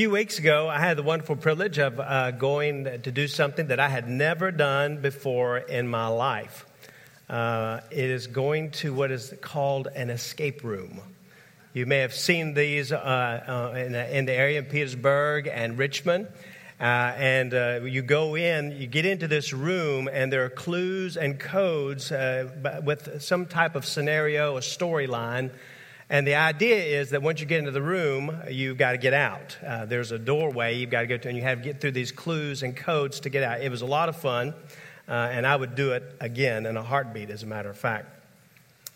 few weeks ago, I had the wonderful privilege of uh, going to do something that I had never done before in my life. Uh, it is going to what is called an escape room. You may have seen these uh, uh in, in, the area of Petersburg and Richmond. Uh, and uh, you go in, you get into this room, and there are clues and codes with some type of scenario, a storyline and the idea is that once you get into the room, you've got to get out. Uh, there's a doorway you've got to go to, and you have to get through these clues and codes to get out. It was a lot of fun, uh, and I would do it again in a heartbeat, as a matter of fact.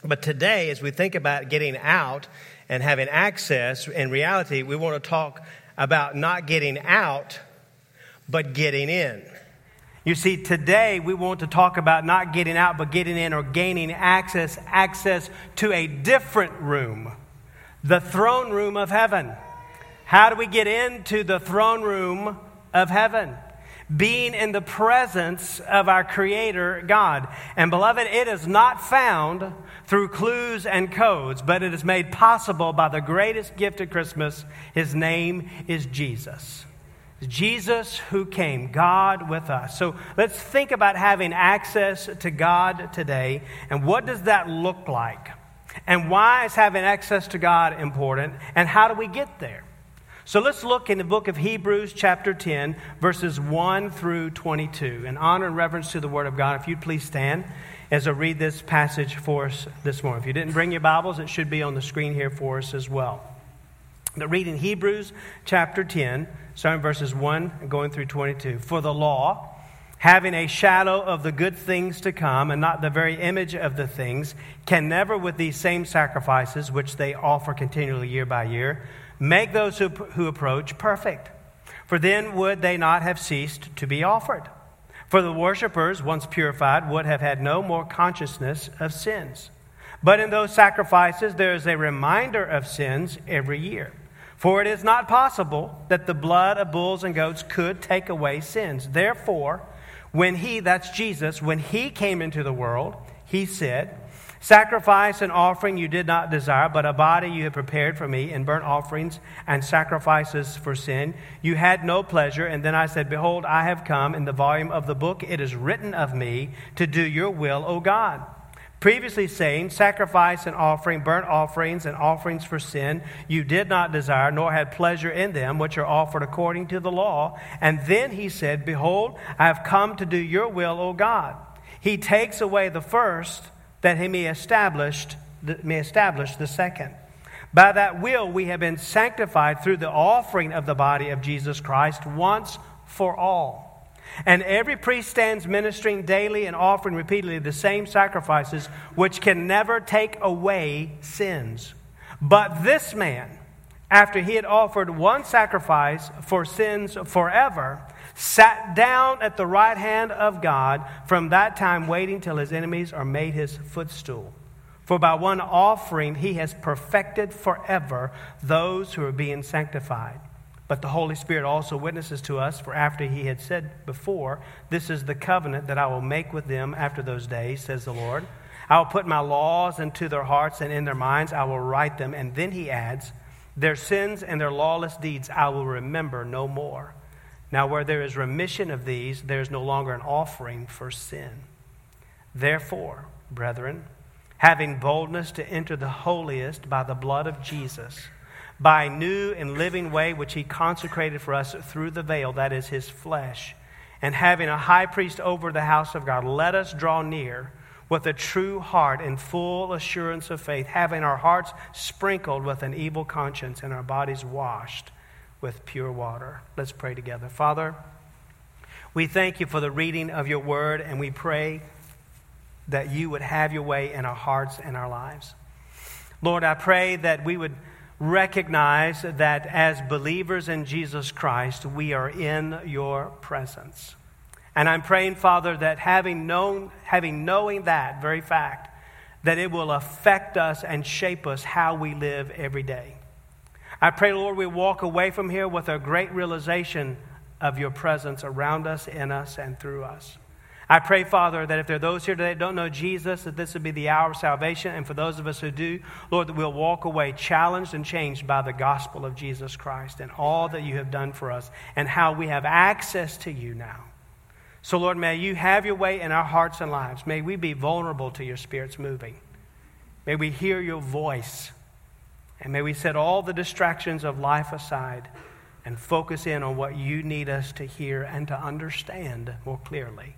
But today, as we think about getting out and having access, in reality, we want to talk about not getting out, but getting in. You see, today we want to talk about not getting out, but getting in or gaining access, access to a different room, the throne room of heaven. How do we get into the throne room of heaven? Being in the presence of our Creator God. And beloved, it is not found through clues and codes, but it is made possible by the greatest gift of Christmas. His name is Jesus. Jesus who came, God with us. So let's think about having access to God today. And what does that look like? And why is having access to God important? And how do we get there? So let's look in the book of Hebrews, chapter 10, verses 1 through 22. In honor and reverence to the Word of God, if you'd please stand as I read this passage for us this morning. If you didn't bring your Bibles, it should be on the screen here for us as well. The reading Hebrews chapter 10, starting verses 1 and going through 22. For the law, having a shadow of the good things to come and not the very image of the things, can never, with these same sacrifices, which they offer continually year by year, make those who, who approach perfect. For then would they not have ceased to be offered. For the worshippers, once purified, would have had no more consciousness of sins. But in those sacrifices, there is a reminder of sins every year. For it is not possible that the blood of bulls and goats could take away sins. Therefore, when he, that's Jesus, when he came into the world, he said, Sacrifice and offering you did not desire, but a body you have prepared for me in burnt offerings and sacrifices for sin. You had no pleasure. And then I said, Behold, I have come. In the volume of the book it is written of me to do your will, O God previously saying, Sacrifice and offering, burnt offerings and offerings for sin, you did not desire, nor had pleasure in them, which are offered according to the law. And then he said, Behold, I have come to do your will, O God. He takes away the first, that he may establish, may establish the second. By that will, we have been sanctified through the offering of the body of Jesus Christ once for all. And every priest stands ministering daily and offering repeatedly the same sacrifices, which can never take away sins. But this man, after he had offered one sacrifice for sins forever, sat down at the right hand of God, from that time waiting till his enemies are made his footstool. For by one offering he has perfected forever those who are being sanctified. But the Holy Spirit also witnesses to us, for after he had said before, This is the covenant that I will make with them after those days, says the Lord. I will put my laws into their hearts and in their minds I will write them. And then he adds, Their sins and their lawless deeds I will remember no more. Now, where there is remission of these, there is no longer an offering for sin. Therefore, brethren, having boldness to enter the holiest by the blood of Jesus, by a new and living way which he consecrated for us through the veil, that is his flesh. And having a high priest over the house of God, let us draw near with a true heart and full assurance of faith, having our hearts sprinkled with an evil conscience and our bodies washed with pure water. Let's pray together. Father, we thank you for the reading of your word, and we pray that you would have your way in our hearts and our lives. Lord, I pray that we would recognize that as believers in Jesus Christ, we are in your presence. And I'm praying, Father, that having known, having knowing that very fact, that it will affect us and shape us how we live every day. I pray, Lord, we walk away from here with a great realization of your presence around us, in us, and through us. I pray, Father, that if there are those here today that don't know Jesus, that this would be the hour of salvation. And for those of us who do, Lord, that we'll walk away challenged and changed by the gospel of Jesus Christ and all that you have done for us and how we have access to you now. So, Lord, may you have your way in our hearts and lives. May we be vulnerable to your Spirit's moving. May we hear your voice. And may we set all the distractions of life aside and focus in on what you need us to hear and to understand more clearly.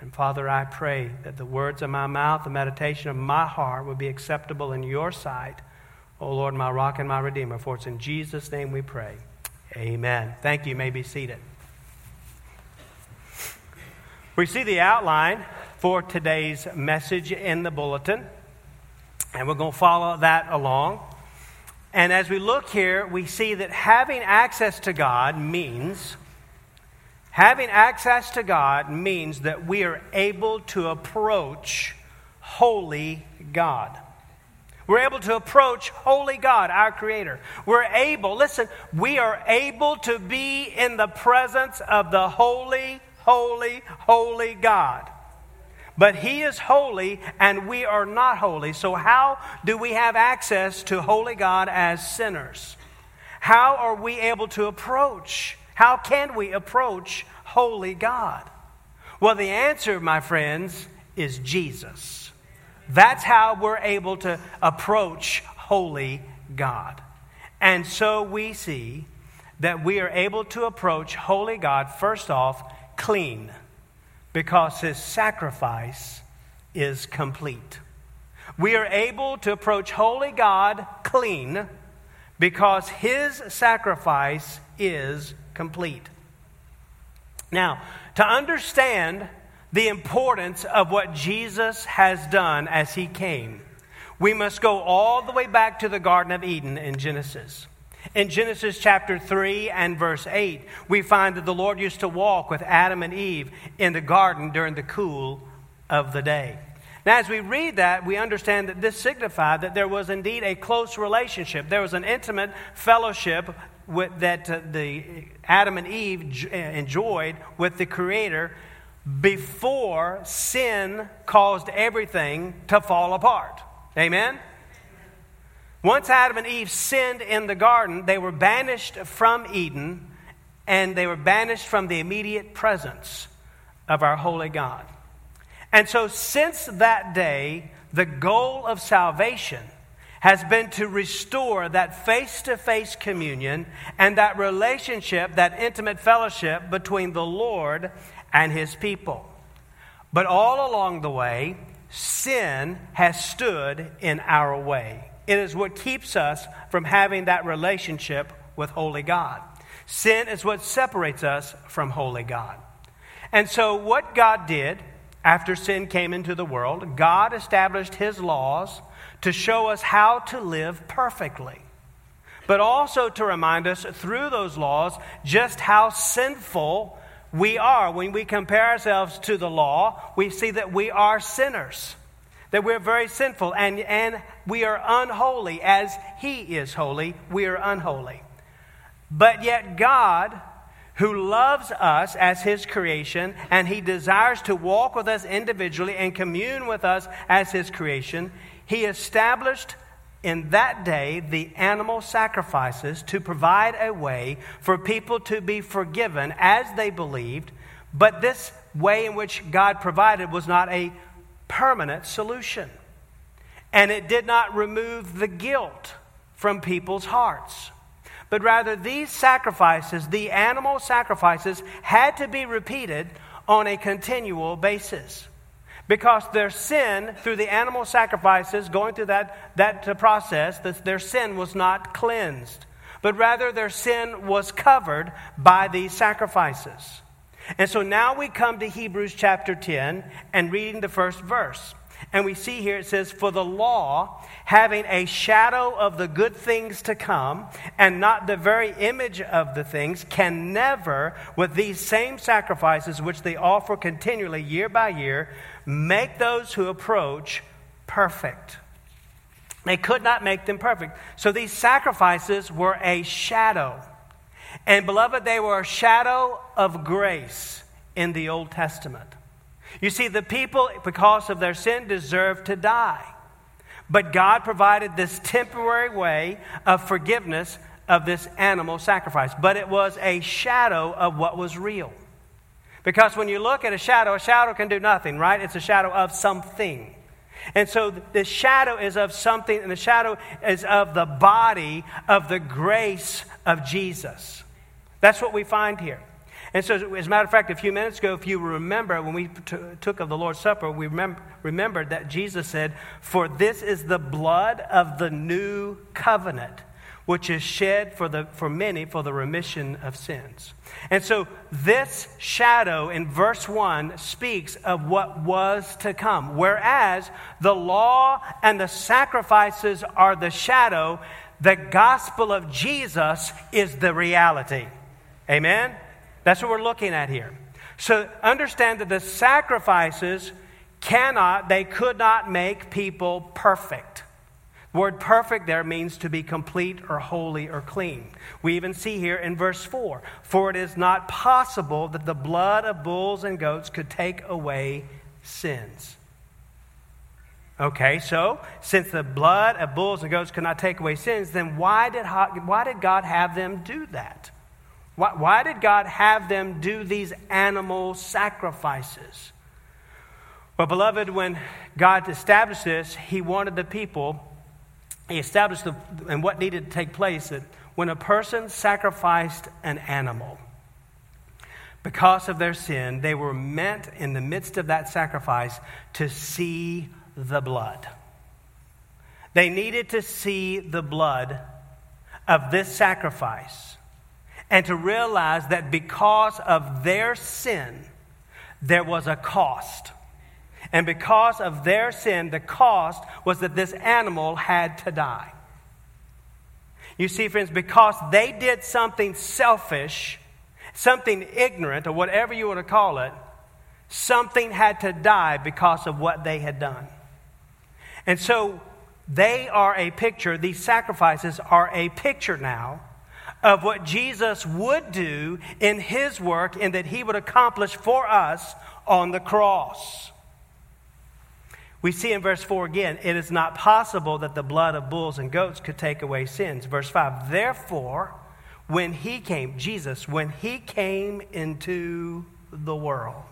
And Father, I pray that the words of my mouth, the meditation of my heart will be acceptable in your sight. O Lord, my rock and my redeemer. For it's in Jesus' name we pray. Amen. Thank you. you may be seated. We see the outline for today's message in the bulletin, and we're going to follow that along. And as we look here, we see that having access to God means Having access to God means that we are able to approach holy God. We're able to approach holy God, our Creator. We're able, listen, we are able to be in the presence of the holy, holy, holy God. But He is holy and we are not holy. So, how do we have access to holy God as sinners? How are we able to approach how can we approach holy God? Well, the answer, my friends, is Jesus. That's how we're able to approach holy God. And so we see that we are able to approach holy God, first off, clean, because his sacrifice is complete. We are able to approach holy God clean because his sacrifice is complete. Now, to understand the importance of what Jesus has done as he came, we must go all the way back to the Garden of Eden in Genesis. In Genesis chapter 3 and verse 8, we find that the Lord used to walk with Adam and Eve in the garden during the cool of the day. Now, as we read that, we understand that this signified that there was indeed a close relationship. There was an intimate fellowship that uh, the Adam and Eve uh, enjoyed with the Creator before sin caused everything to fall apart. Amen? Once Adam and Eve sinned in the garden, they were banished from Eden and they were banished from the immediate presence of our holy God. And so, since that day, the goal of salvation has been to restore that face to face communion and that relationship, that intimate fellowship between the Lord and his people. But all along the way, sin has stood in our way. It is what keeps us from having that relationship with Holy God. Sin is what separates us from Holy God. And so, what God did after sin came into the world, God established his laws to show us how to live perfectly, but also to remind us through those laws just how sinful we are. When we compare ourselves to the law, we see that we are sinners, that we're very sinful, and, and we are unholy as He is holy. We are unholy. But yet, God, who loves us as His creation, and He desires to walk with us individually and commune with us as His creation, he established in that day the animal sacrifices to provide a way for people to be forgiven as they believed, but this way in which God provided was not a permanent solution. And it did not remove the guilt from people's hearts. But rather, these sacrifices, the animal sacrifices, had to be repeated on a continual basis because their sin through the animal sacrifices, going through that, that process, that their sin was not cleansed, but rather their sin was covered by these sacrifices. And so now we come to Hebrews chapter 10 and reading the first verse. And we see here it says, For the law, having a shadow of the good things to come, and not the very image of the things, can never, with these same sacrifices which they offer continually year by year, make those who approach perfect. They could not make them perfect. So these sacrifices were a shadow. And beloved, they were a shadow of grace in the Old Testament. You see, the people, because of their sin, deserved to die. But God provided this temporary way of forgiveness of this animal sacrifice. But it was a shadow of what was real. Because when you look at a shadow, a shadow can do nothing, right? It's a shadow of something. And so the shadow is of something, and the shadow is of the body of the grace of Jesus. That's what we find here. And so, as a matter of fact, a few minutes ago, if you remember, when we t- took of the Lord's Supper, we remember, remembered that Jesus said, For this is the blood of the new covenant, which is shed for, the, for many for the remission of sins. And so, this shadow in verse 1 speaks of what was to come, whereas the law and the sacrifices are the shadow, the gospel of Jesus is the reality. Amen? That's what we're looking at here. So understand that the sacrifices cannot, they could not make people perfect. Word perfect there means to be complete or holy or clean. We even see here in verse 4 For it is not possible that the blood of bulls and goats could take away sins. Okay, so since the blood of bulls and goats could not take away sins, then why did, why did God have them do that? Why, why did God have them do these animal sacrifices? Well, beloved, when God established this, He wanted the people, He established the, and what needed to take place that when a person sacrificed an animal, because of their sin, they were meant in the midst of that sacrifice to see the blood. They needed to see the blood of this sacrifice and to realize that because of their sin, there was a cost. And because of their sin, the cost was that this animal had to die. You see, friends, because they did something selfish, something ignorant, or whatever you want to call it, something had to die because of what they had done. And so they are a picture, these sacrifices are a picture now of what Jesus would do in his work and that he would accomplish for us on the cross. We see in verse 4 again, it is not possible that the blood of bulls and goats could take away sins. Verse 5, therefore, when he came, Jesus, when he came into the world,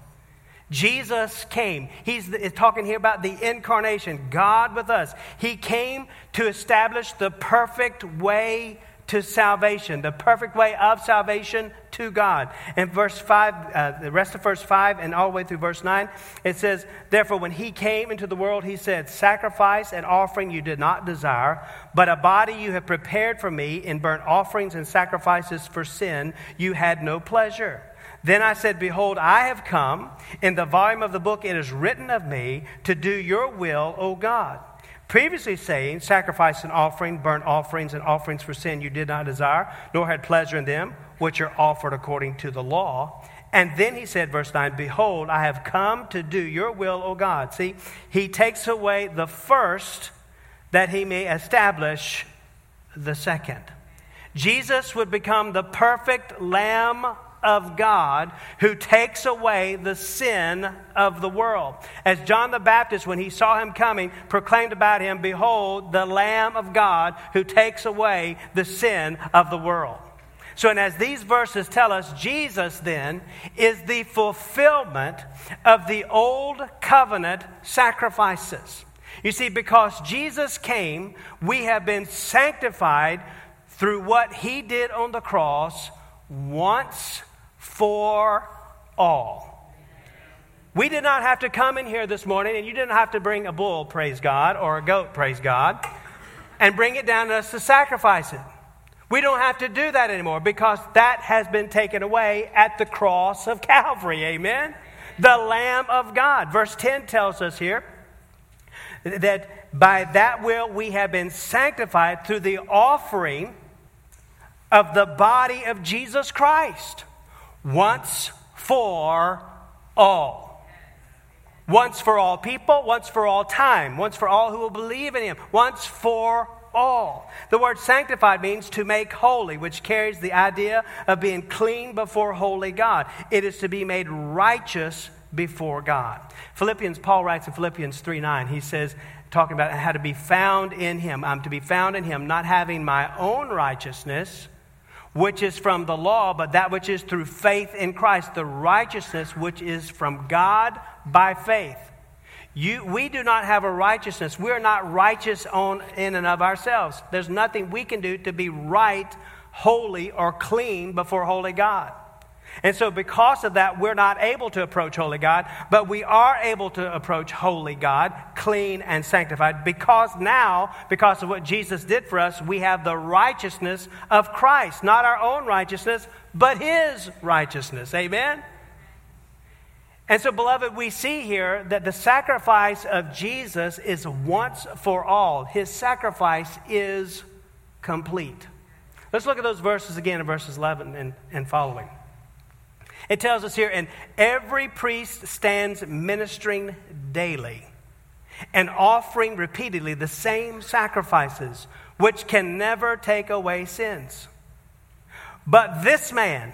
Jesus came. He's talking here about the incarnation, God with us. He came to establish the perfect way to salvation, the perfect way of salvation to God. In verse 5, uh, the rest of verse 5 and all the way through verse 9, it says, Therefore, when he came into the world, he said, Sacrifice and offering you did not desire, but a body you have prepared for me in burnt offerings and sacrifices for sin you had no pleasure. Then I said, Behold, I have come. In the volume of the book it is written of me to do your will, O God previously saying, Sacrifice and offering, burnt offerings, and offerings for sin you did not desire, nor had pleasure in them, which are offered according to the law. And then he said, verse 9, Behold, I have come to do your will, O God. See, he takes away the first that he may establish the second. Jesus would become the perfect Lamb of God who takes away the sin of the world. As John the Baptist, when he saw him coming, proclaimed about him, Behold, the Lamb of God who takes away the sin of the world. So, and as these verses tell us, Jesus then is the fulfillment of the old covenant sacrifices. You see, because Jesus came, we have been sanctified through what he did on the cross once for all. We did not have to come in here this morning, and you didn't have to bring a bull, praise God, or a goat, praise God, and bring it down to us to sacrifice it. We don't have to do that anymore because that has been taken away at the cross of Calvary. Amen? The Lamb of God. Verse 10 tells us here that by that will we have been sanctified through the offering of the body of Jesus Christ once for all. Once for all people, once for all time, once for all who will believe in him, once for all. The word sanctified means to make holy, which carries the idea of being clean before holy God. It is to be made righteous before God. Philippians, Paul writes in Philippians 3 9, he says, talking about how to be found in him. I'm to be found in him, not having my own righteousness, which is from the law, but that which is through faith in Christ, the righteousness which is from God by faith. You, we do not have a righteousness. We're not righteous on, in and of ourselves. There's nothing we can do to be right, holy, or clean before holy God. And so, because of that, we're not able to approach holy God, but we are able to approach holy God, clean and sanctified, because now, because of what Jesus did for us, we have the righteousness of Christ. Not our own righteousness, but His righteousness. Amen? And so, beloved, we see here that the sacrifice of Jesus is once for all. His sacrifice is complete. Let's look at those verses again in verses 11 and, and following. It tells us here, and every priest stands ministering daily and offering repeatedly the same sacrifices, which can never take away sins. But this man,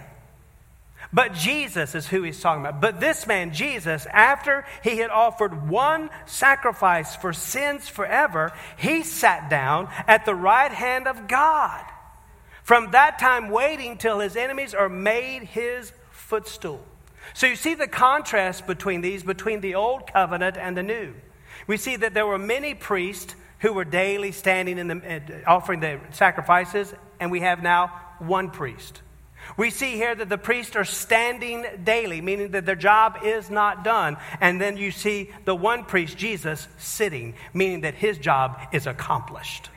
but Jesus is who he's talking about. But this man, Jesus, after he had offered one sacrifice for sins forever, he sat down at the right hand of God. From that time, waiting till his enemies are made his footstool. So you see the contrast between these, between the old covenant and the new. We see that there were many priests who were daily standing in the, uh, offering the sacrifices, and we have now one priest. We see here that the priests are standing daily, meaning that their job is not done. And then you see the one priest, Jesus, sitting, meaning that his job is accomplished.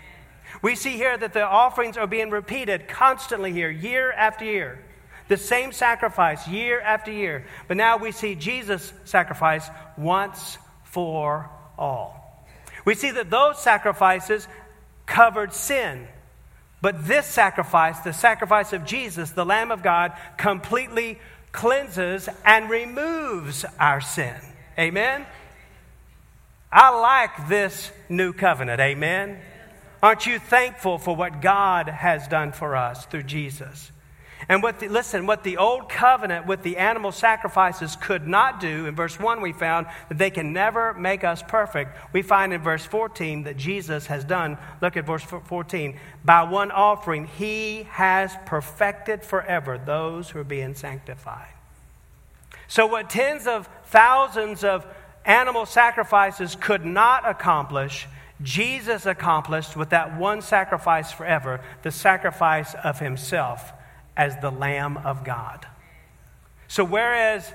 We see here that the offerings are being repeated constantly here, year after year. The same sacrifice year after year. But now we see Jesus' sacrifice once for all. We see that those sacrifices covered sin. But this sacrifice, the sacrifice of Jesus, the Lamb of God, completely cleanses and removes our sin. Amen? I like this new covenant. Amen? Aren't you thankful for what God has done for us through Jesus? And what the, listen, what the old covenant with the animal sacrifices could not do, in verse 1 we found that they can never make us perfect. We find in verse 14 that Jesus has done, look at verse 14, by one offering, he has perfected forever those who are being sanctified. So, what tens of thousands of animal sacrifices could not accomplish, Jesus accomplished with that one sacrifice forever, the sacrifice of himself as the Lamb of God. So, whereas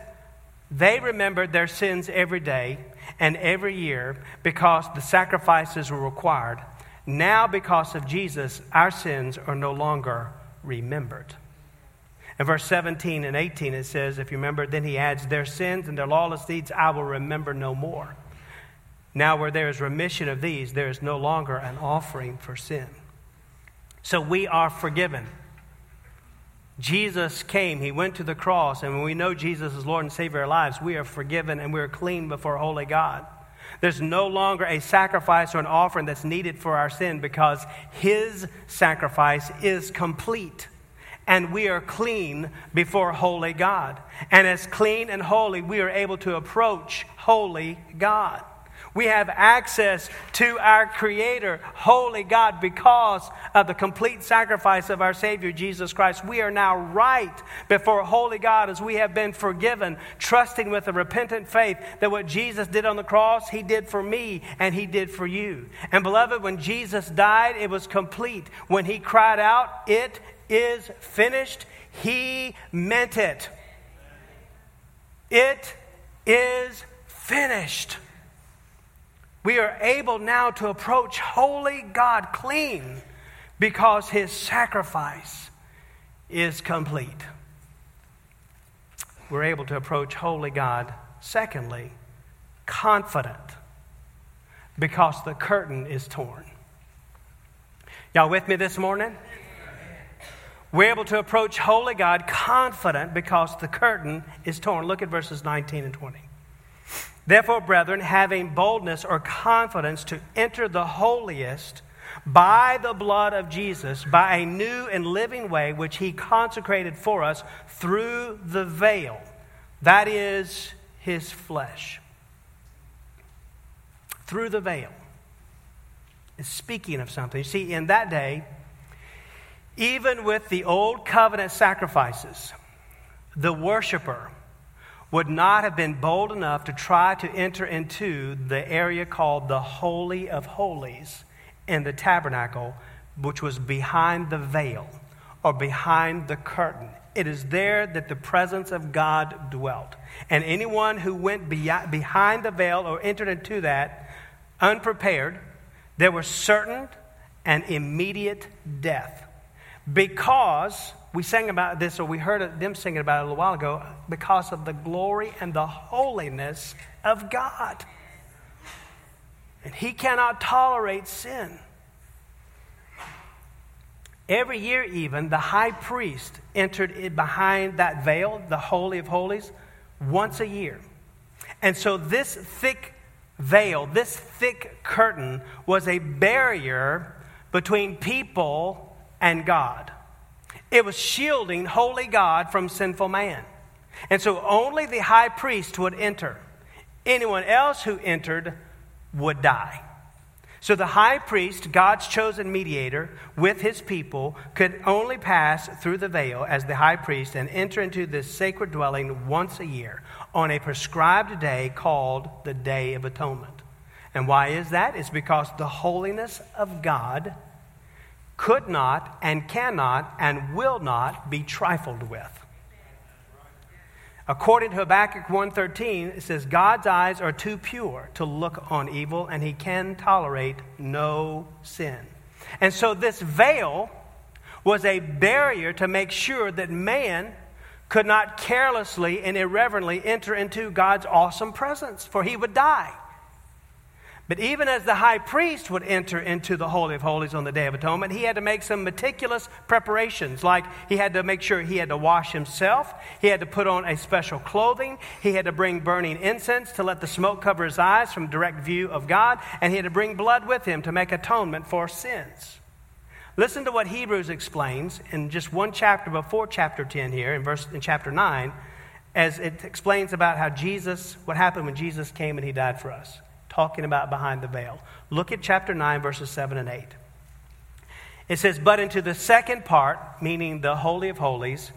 they remembered their sins every day and every year because the sacrifices were required, now, because of Jesus, our sins are no longer remembered. In verse 17 and 18, it says, if you remember, then he adds, Their sins and their lawless deeds I will remember no more. Now, where there is remission of these, there is no longer an offering for sin. So we are forgiven. Jesus came, He went to the cross, and when we know Jesus is Lord and Savior of our lives, we are forgiven and we are clean before holy God. There's no longer a sacrifice or an offering that's needed for our sin because His sacrifice is complete. And we are clean before holy God. And as clean and holy, we are able to approach holy God. We have access to our Creator, Holy God, because of the complete sacrifice of our Savior, Jesus Christ. We are now right before Holy God as we have been forgiven, trusting with a repentant faith that what Jesus did on the cross, He did for me and He did for you. And beloved, when Jesus died, it was complete. When He cried out, It is finished, He meant it. It is finished. We are able now to approach holy God clean because his sacrifice is complete. We're able to approach holy God, secondly, confident because the curtain is torn. Y'all with me this morning? We're able to approach holy God confident because the curtain is torn. Look at verses 19 and 20. Therefore, brethren, having boldness or confidence to enter the holiest by the blood of Jesus, by a new and living way which he consecrated for us through the veil, that is his flesh through the veil is speaking of something. You see, in that day, even with the old covenant sacrifices, the worshiper would not have been bold enough to try to enter into the area called the Holy of Holies in the tabernacle, which was behind the veil or behind the curtain. It is there that the presence of God dwelt. And anyone who went behind the veil or entered into that unprepared, there was certain and immediate death. Because we sang about this, or we heard them singing about it a little while ago, because of the glory and the holiness of God. And He cannot tolerate sin. Every year, even, the high priest entered behind that veil, the Holy of Holies, once a year. And so, this thick veil, this thick curtain, was a barrier between people and God. It was shielding holy God from sinful man. And so, only the high priest would enter. Anyone else who entered would die. So the high priest, God's chosen mediator with his people, could only pass through the veil as the high priest and enter into this sacred dwelling once a year on a prescribed day called the Day of Atonement. And why is that? It's because the holiness of God could not and cannot and will not be trifled with. According to Habakkuk 1:13, it says God's eyes are too pure to look on evil and he can tolerate no sin. And so this veil was a barrier to make sure that man could not carelessly and irreverently enter into God's awesome presence, for he would die. But even as the high priest would enter into the Holy of Holies on the Day of Atonement, he had to make some meticulous preparations. Like he had to make sure he had to wash himself, he had to put on a special clothing, he had to bring burning incense to let the smoke cover his eyes from direct view of God, and he had to bring blood with him to make atonement for sins. Listen to what Hebrews explains in just one chapter before chapter 10 here, in, verse, in chapter 9, as it explains about how Jesus, what happened when Jesus came and he died for us talking about behind the veil. Look at chapter 9, verses 7 and 8. It says, But into the second part, meaning the Holy of Holies,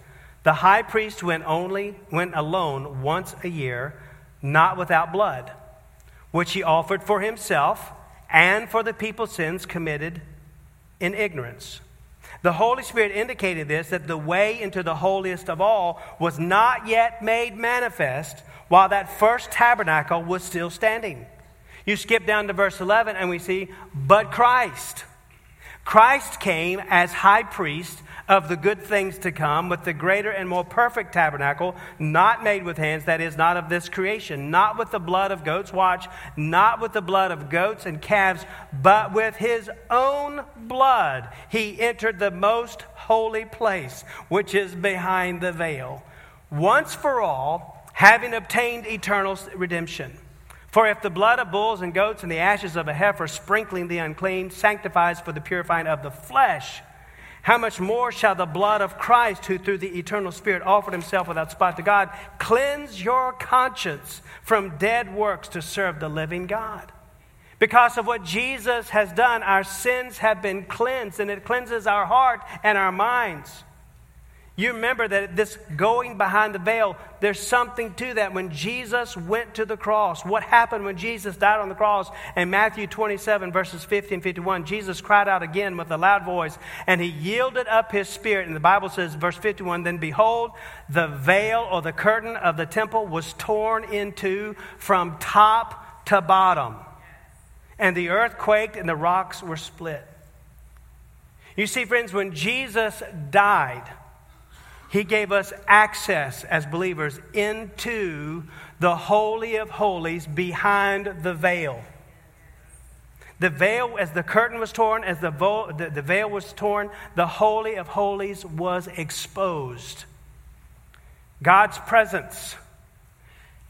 the high priest went only went alone once a year, not without blood, which he offered for himself and for the people's sins committed in ignorance. The Holy Spirit indicated this that the way into the holiest of all was not yet made manifest while that first tabernacle was still standing. You skip down to verse 11 and we see, but Christ. Christ came as high priest of the good things to come with the greater and more perfect tabernacle, not made with hands, that is, not of this creation, not with the blood of goats, watch, not with the blood of goats and calves, but with his own blood. He entered the most holy place, which is behind the veil, once for all, having obtained eternal redemption. For if the blood of bulls and goats and the ashes of a heifer sprinkling the unclean sanctifies for the purifying of the flesh, how much more shall the blood of Christ, who through the eternal Spirit offered himself without spot to God, cleanse your conscience from dead works to serve the living God? Because of what Jesus has done, our sins have been cleansed, and it cleanses our heart and our minds. You remember that this going behind the veil, there's something to that. When Jesus went to the cross, what happened when Jesus died on the cross? In Matthew 27, verses 50 and 51, Jesus cried out again with a loud voice, and he yielded up his spirit. And the Bible says, verse 51, then behold, the veil or the curtain of the temple was torn into from top to bottom. And the earth quaked and the rocks were split. You see, friends, when Jesus died, he gave us access as believers into the Holy of Holies behind the veil. The veil, as the curtain was torn, as the, vo- the, the veil was torn, the Holy of Holies was exposed. God's presence.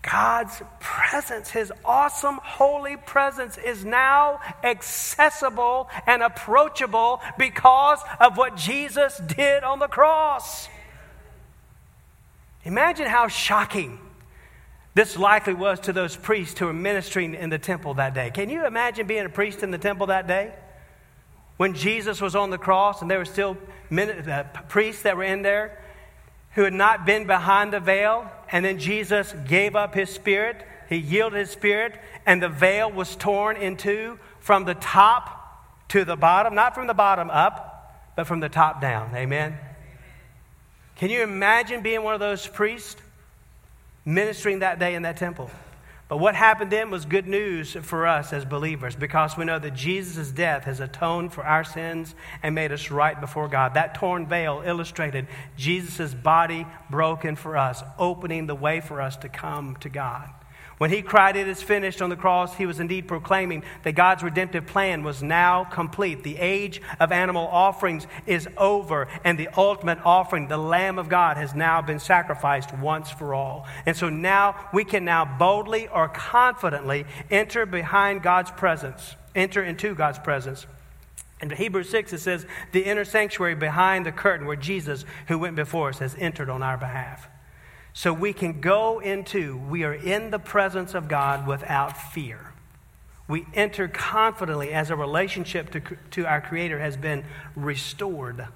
God's presence, His awesome holy presence, is now accessible and approachable because of what Jesus did on the cross. Imagine how shocking this likely was to those priests who were ministering in the temple that day. Can you imagine being a priest in the temple that day? When Jesus was on the cross and there were still uh, priests that were in there who had not been behind the veil, and then Jesus gave up his spirit, he yielded his spirit, and the veil was torn in two from the top to the bottom, not from the bottom up, but from the top down. Amen. Can you imagine being one of those priests ministering that day in that temple? But what happened then was good news for us as believers because we know that Jesus' death has atoned for our sins and made us right before God. That torn veil illustrated Jesus' body broken for us, opening the way for us to come to God. When he cried, It is finished on the cross, he was indeed proclaiming that God's redemptive plan was now complete. The age of animal offerings is over, and the ultimate offering, the Lamb of God, has now been sacrificed once for all. And so now we can now boldly or confidently enter behind God's presence, enter into God's presence. In Hebrews 6, it says, The inner sanctuary behind the curtain where Jesus, who went before us, has entered on our behalf. So we can go into, we are in the presence of God without fear. We enter confidently as a relationship to, to our Creator has been restored.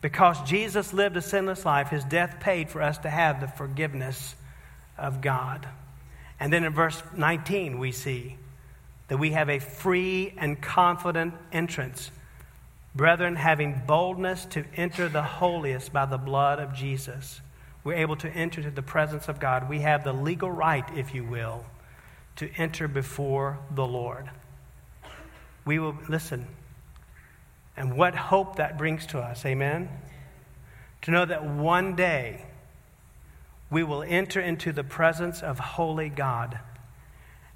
Because Jesus lived a sinless life, his death paid for us to have the forgiveness of God. And then in verse 19, we see that we have a free and confident entrance. Brethren, having boldness to enter the holiest by the blood of Jesus we're able to enter to the presence of God. We have the legal right, if you will, to enter before the Lord. We will, listen, and what hope that brings to us, amen? To know that one day we will enter into the presence of holy God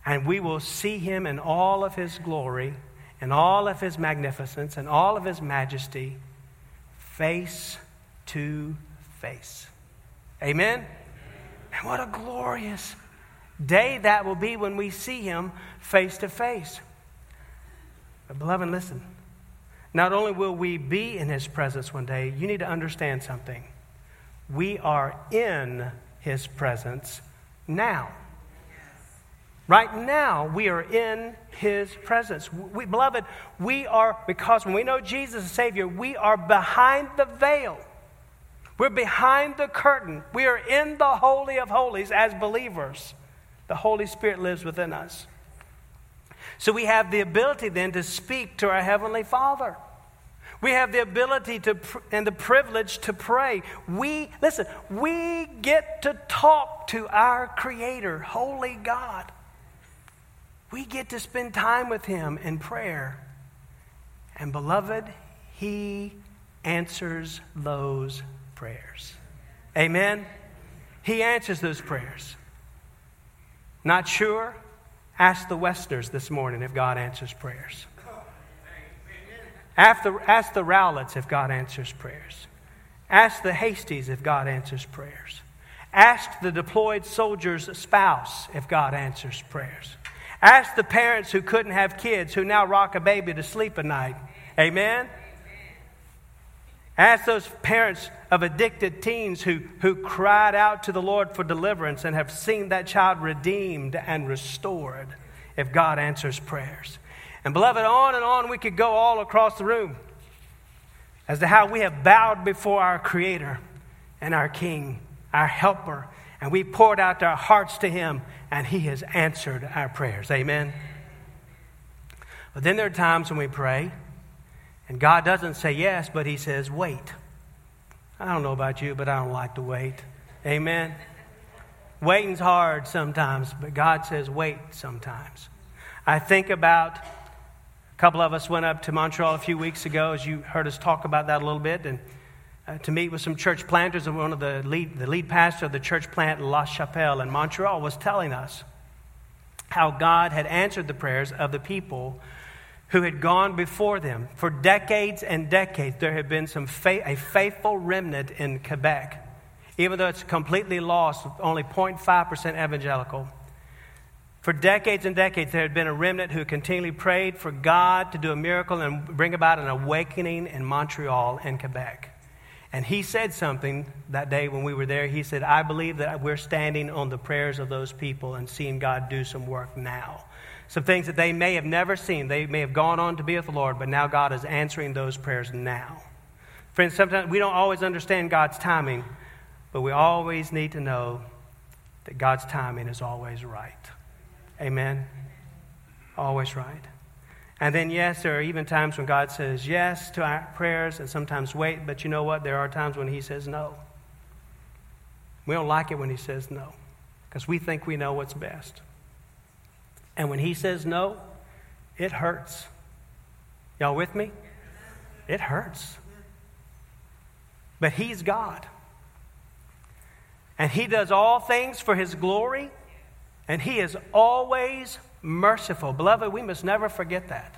and we will see him in all of his glory and all of his magnificence and all of his majesty face to face. Amen? And what a glorious day that will be when we see him face to face. But, beloved, listen. Not only will we be in his presence one day, you need to understand something. We are in his presence now. Right now, we are in his presence. We, beloved, we are, because when we know Jesus is Savior, we are behind the veil. We're behind the curtain. We are in the Holy of Holies as believers. The Holy Spirit lives within us. So we have the ability then to speak to our Heavenly Father. We have the ability to and the privilege to pray. We, listen, we get to talk to our Creator, Holy God. We get to spend time with Him in prayer. And beloved, He answers those prayers. Amen? He answers those prayers. Not sure? Ask the Westers this morning if God answers prayers. The, ask the Rowletts if God answers prayers. Ask the Hasties if God answers prayers. Ask the deployed soldier's spouse if God answers prayers. Ask the parents who couldn't have kids who now rock a baby to sleep at night. Amen? Ask those parents of addicted teens who, who cried out to the Lord for deliverance and have seen that child redeemed and restored if God answers prayers. And, beloved, on and on we could go all across the room as to how we have bowed before our Creator and our King, our Helper, and we poured out our hearts to Him, and He has answered our prayers. Amen. But then there are times when we pray and God doesn't say yes, but He says, wait. I don't know about you, but I don't like to wait. Amen. Waiting's hard sometimes, but God says wait sometimes. I think about a couple of us went up to Montreal a few weeks ago, as you heard us talk about that a little bit, and uh, to meet with some church planters. And one of the lead, the lead pastor of the church plant La Chapelle in Montreal was telling us how God had answered the prayers of the people who had gone before them. For decades and decades, there had been some fa- a faithful remnant in Quebec, even though it's completely lost, only 0.5% evangelical. For decades and decades, there had been a remnant who continually prayed for God to do a miracle and bring about an awakening in Montreal and Quebec. And he said something that day when we were there. He said, I believe that we're standing on the prayers of those people and seeing God do some work now. Some things that they may have never seen. They may have gone on to be with the Lord, but now God is answering those prayers now. Friends, sometimes we don't always understand God's timing, but we always need to know that God's timing is always right. Amen? Always right. And then, yes, there are even times when God says yes to our prayers and sometimes wait, but you know what? There are times when He says no. We don't like it when He says no because we think we know what's best. And when He says no, it hurts. Y'all with me? It hurts. But He's God. And He does all things for His glory, and He is always merciful. Beloved, we must never forget that.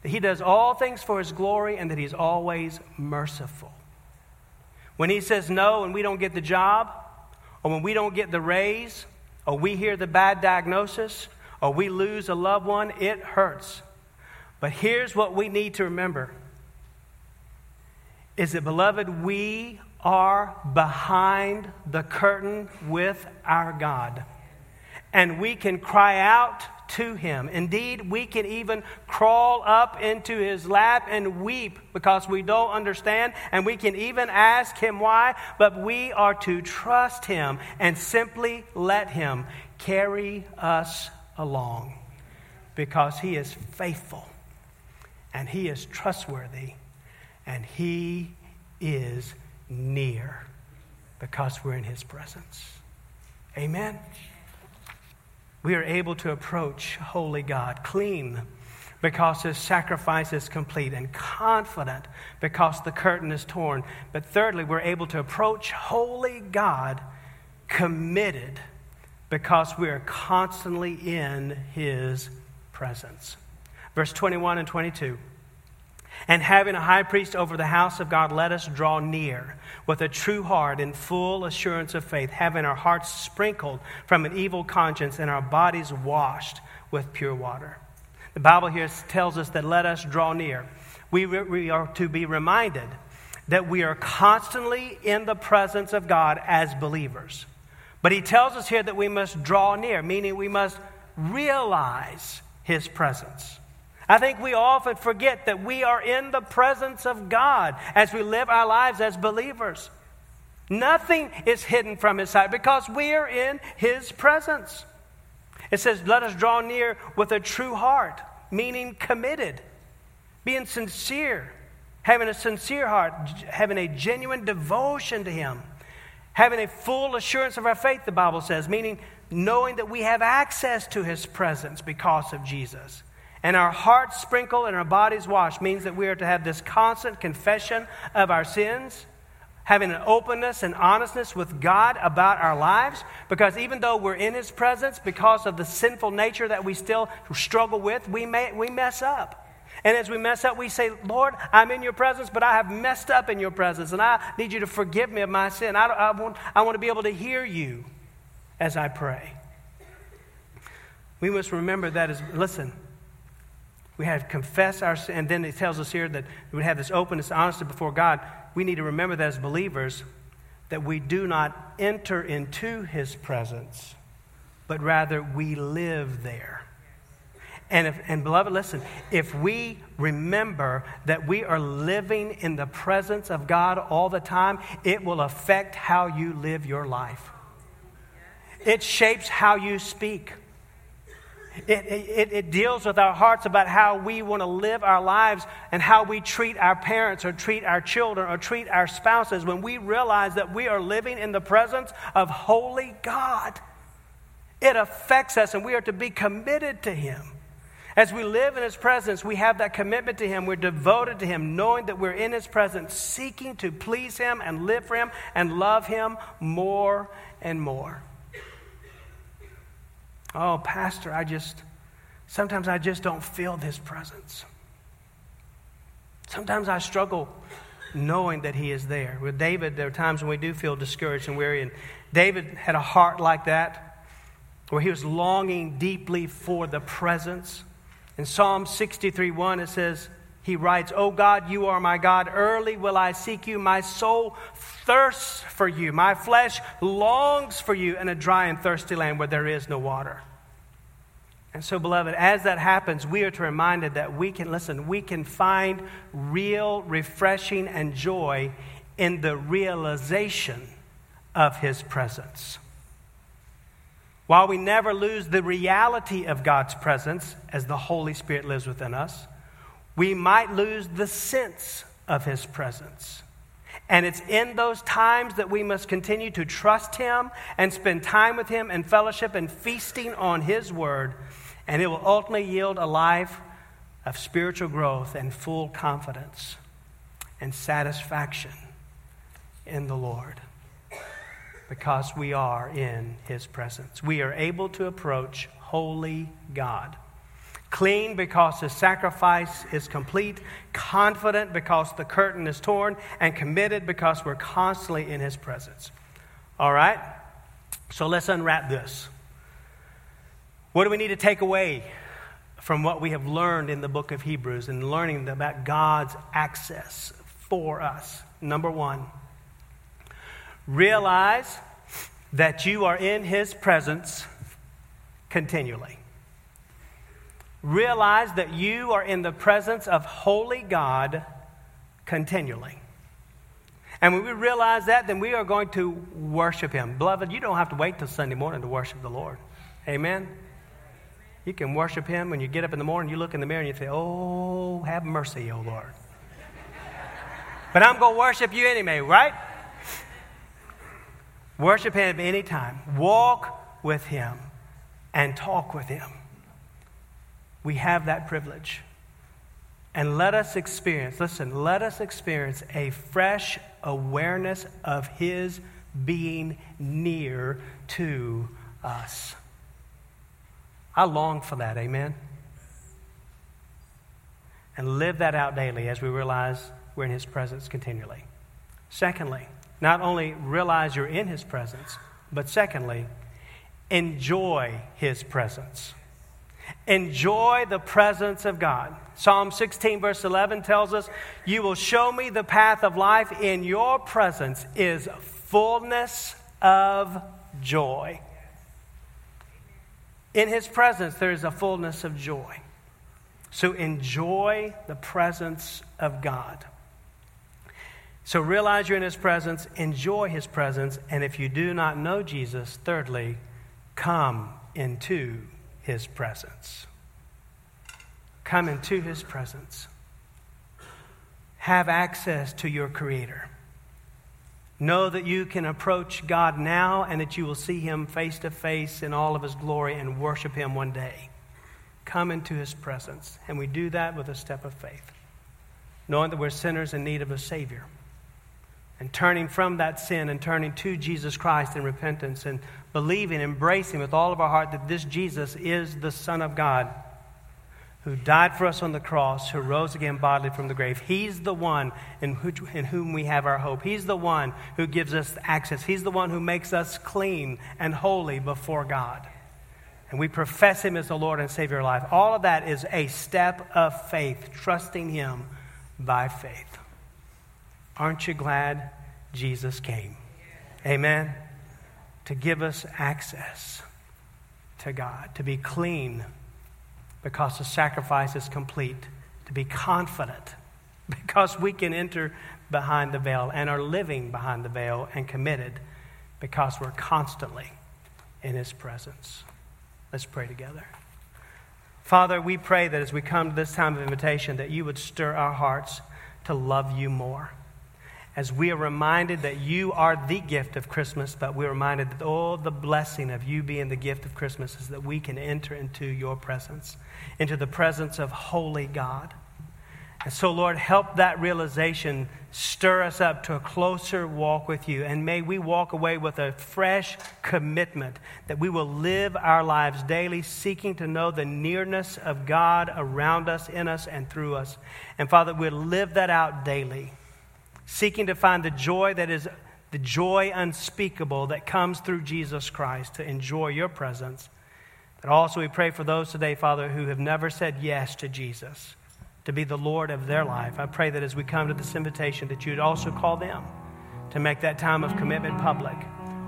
That He does all things for His glory and that He's always merciful. When He says no and we don't get the job, or when we don't get the raise, or we hear the bad diagnosis, or we lose a loved one, it hurts. But here's what we need to remember is that, beloved, we are behind the curtain with our God and we can cry out to him. Indeed, we can even crawl up into his lap and weep because we don't understand, and we can even ask him why, but we are to trust him and simply let him carry us along because he is faithful and he is trustworthy and he is near because we're in his presence. Amen we are able to approach holy God clean because his sacrifice is complete and confident because the curtain is torn. But thirdly, we're able to approach holy God committed because we are constantly in his presence. Verse 21 and 22. And having a high priest over the house of God, let us draw near with a true heart and full assurance of faith, having our hearts sprinkled from an evil conscience and our bodies washed with pure water. The Bible here tells us that let us draw near. We, we are to be reminded that we are constantly in the presence of God as believers. But he tells us here that we must draw near, meaning we must realize his presence. I think we often forget that we are in the presence of God as we live our lives as believers. Nothing is hidden from His sight because we are in His presence. It says, Let us draw near with a true heart, meaning committed, being sincere, having a sincere heart, having a genuine devotion to Him, having a full assurance of our faith, the Bible says, meaning knowing that we have access to His presence because of Jesus. And our hearts sprinkled and our bodies washed means that we are to have this constant confession of our sins, having an openness and honestness with God about our lives. Because even though we're in His presence, because of the sinful nature that we still struggle with, we, may, we mess up. And as we mess up, we say, Lord, I'm in your presence, but I have messed up in your presence, and I need you to forgive me of my sin. I, I, want, I want to be able to hear you as I pray. We must remember that as, listen, we have to confess our sin. And then it tells us here that we have this openness, honesty before God. We need to remember that as believers, that we do not enter into his presence, but rather we live there. And, if, and beloved, listen, if we remember that we are living in the presence of God all the time, it will affect how you live your life. It shapes how you speak. It, it, it, deals with our hearts about how we want to live our lives and how we treat our parents or treat our children or treat our spouses when we realize that we are living in the presence of holy God. It affects us and we are to be committed to Him. As we live in His presence, we have that commitment to Him. We're devoted to Him, knowing that we're in His presence, seeking to please Him and live for Him and love Him more and more. Oh, Pastor, I just, sometimes I just don't feel His presence. Sometimes I struggle knowing that He is there. With David, there are times when we do feel discouraged and weary. And David had a heart like that, where he was longing deeply for the presence. In Psalm 63 1, it says, He writes, O God, you are my God. Early will I seek you. My soul thirsts for you. My flesh longs for you in a dry and thirsty land where there is no water. And so, beloved, as that happens, we are to reminded that we can, listen, we can find real refreshing and joy in the realization of His presence. While we never lose the reality of God's presence as the Holy Spirit lives within us, we might lose the sense of his presence. And it's in those times that we must continue to trust him and spend time with him and fellowship and feasting on his word. And it will ultimately yield a life of spiritual growth and full confidence and satisfaction in the Lord because we are in his presence. We are able to approach holy God clean because his sacrifice is complete, confident because the curtain is torn, and committed because we're constantly in his presence. All right? So let's unwrap this. What do we need to take away from what we have learned in the book of Hebrews and learning about God's access for us? Number one, realize that you are in his presence continually realize that you are in the presence of holy God continually. And when we realize that, then we are going to worship Him. Beloved, you don't have to wait till Sunday morning to worship the Lord. Amen? You can worship Him when you get up in the morning, you look in the mirror and you say, Oh, have mercy, O Lord. but I'm going to worship you anyway, right? Worship Him anytime. Walk with Him and talk with Him we have that privilege. And let us experience, listen, let us experience a fresh awareness of His being near to us. I long for that, amen? And live that out daily as we realize we're in His presence continually. Secondly, not only realize you're in His presence, but secondly, enjoy His presence. Enjoy the presence of God. Psalm 16, verse 11 tells us, You will show me the path of life. In your presence is fullness of joy. In his presence, there is a fullness of joy. So enjoy the presence of God. So realize you're in his presence, enjoy his presence, and if you do not know Jesus, thirdly, come into his presence. Come into his presence. Have access to your Creator. Know that you can approach God now and that you will see him face to face in all of his glory and worship him one day. Come into his presence. And we do that with a step of faith, knowing that we're sinners in need of a Savior. And turning from that sin and turning to Jesus Christ in repentance and believing, embracing with all of our heart that this Jesus is the Son of God who died for us on the cross, who rose again bodily from the grave. He's the one in, in, whom we have our hope. He's the one who gives us access. He's the one who makes us clean and holy before God. And we profess Him as the Lord and Savior of life. All of that is a step of faith, trusting Him by faith. Aren't you glad Jesus came? Amen to give us access to God, to be clean because the sacrifice is complete, to be confident because we can enter behind the veil and are living behind the veil and committed because we're constantly in His presence. Let's pray together. Father, we pray that as we come to this time of invitation, that you would stir our hearts to love you more as we are reminded that you are the gift of Christmas, but we're reminded that all the blessing of you being the gift of Christmas is that we can enter into your presence, into the presence of holy God. And so, Lord, help that realization stir us up to a closer walk with you. And may we walk away with a fresh commitment that we will live our lives daily seeking to know the nearness of God around us, in us, and through us. And Father, we'll live that out daily seeking to find the joy that is the joy unspeakable that comes through Jesus Christ to enjoy your presence. But also, we pray for those today, Father, who have never said yes to Jesus. to be the Lord of their life. I pray that as we come to this invitation, that you'd also call them to make that time of commitment public,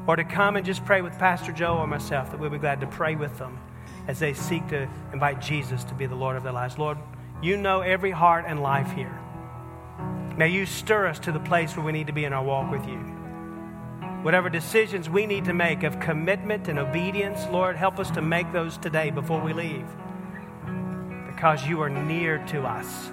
or to come and just pray with Pastor Joe or myself, that we'll be glad to pray with them as they seek to invite Jesus to be the Lord of their lives. Lord, you know every heart and life here. May you stir us to the place where we need to be in our walk with you. Whatever decisions we need to make of commitment and obedience, Lord, help us to make those today before we leave. Because you are near to us.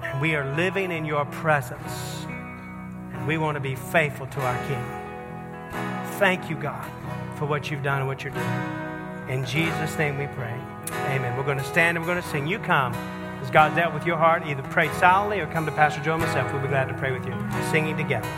And we are living in your presence. And we want to be faithful to our King. Thank you, God, for what you've done and what you're doing. In Jesus' name we pray. Amen. We're going to stand and we're going to sing. You come. As God dealt with your heart, either pray silently or come to Pastor Joe myself. We'll be glad to pray with you, singing together.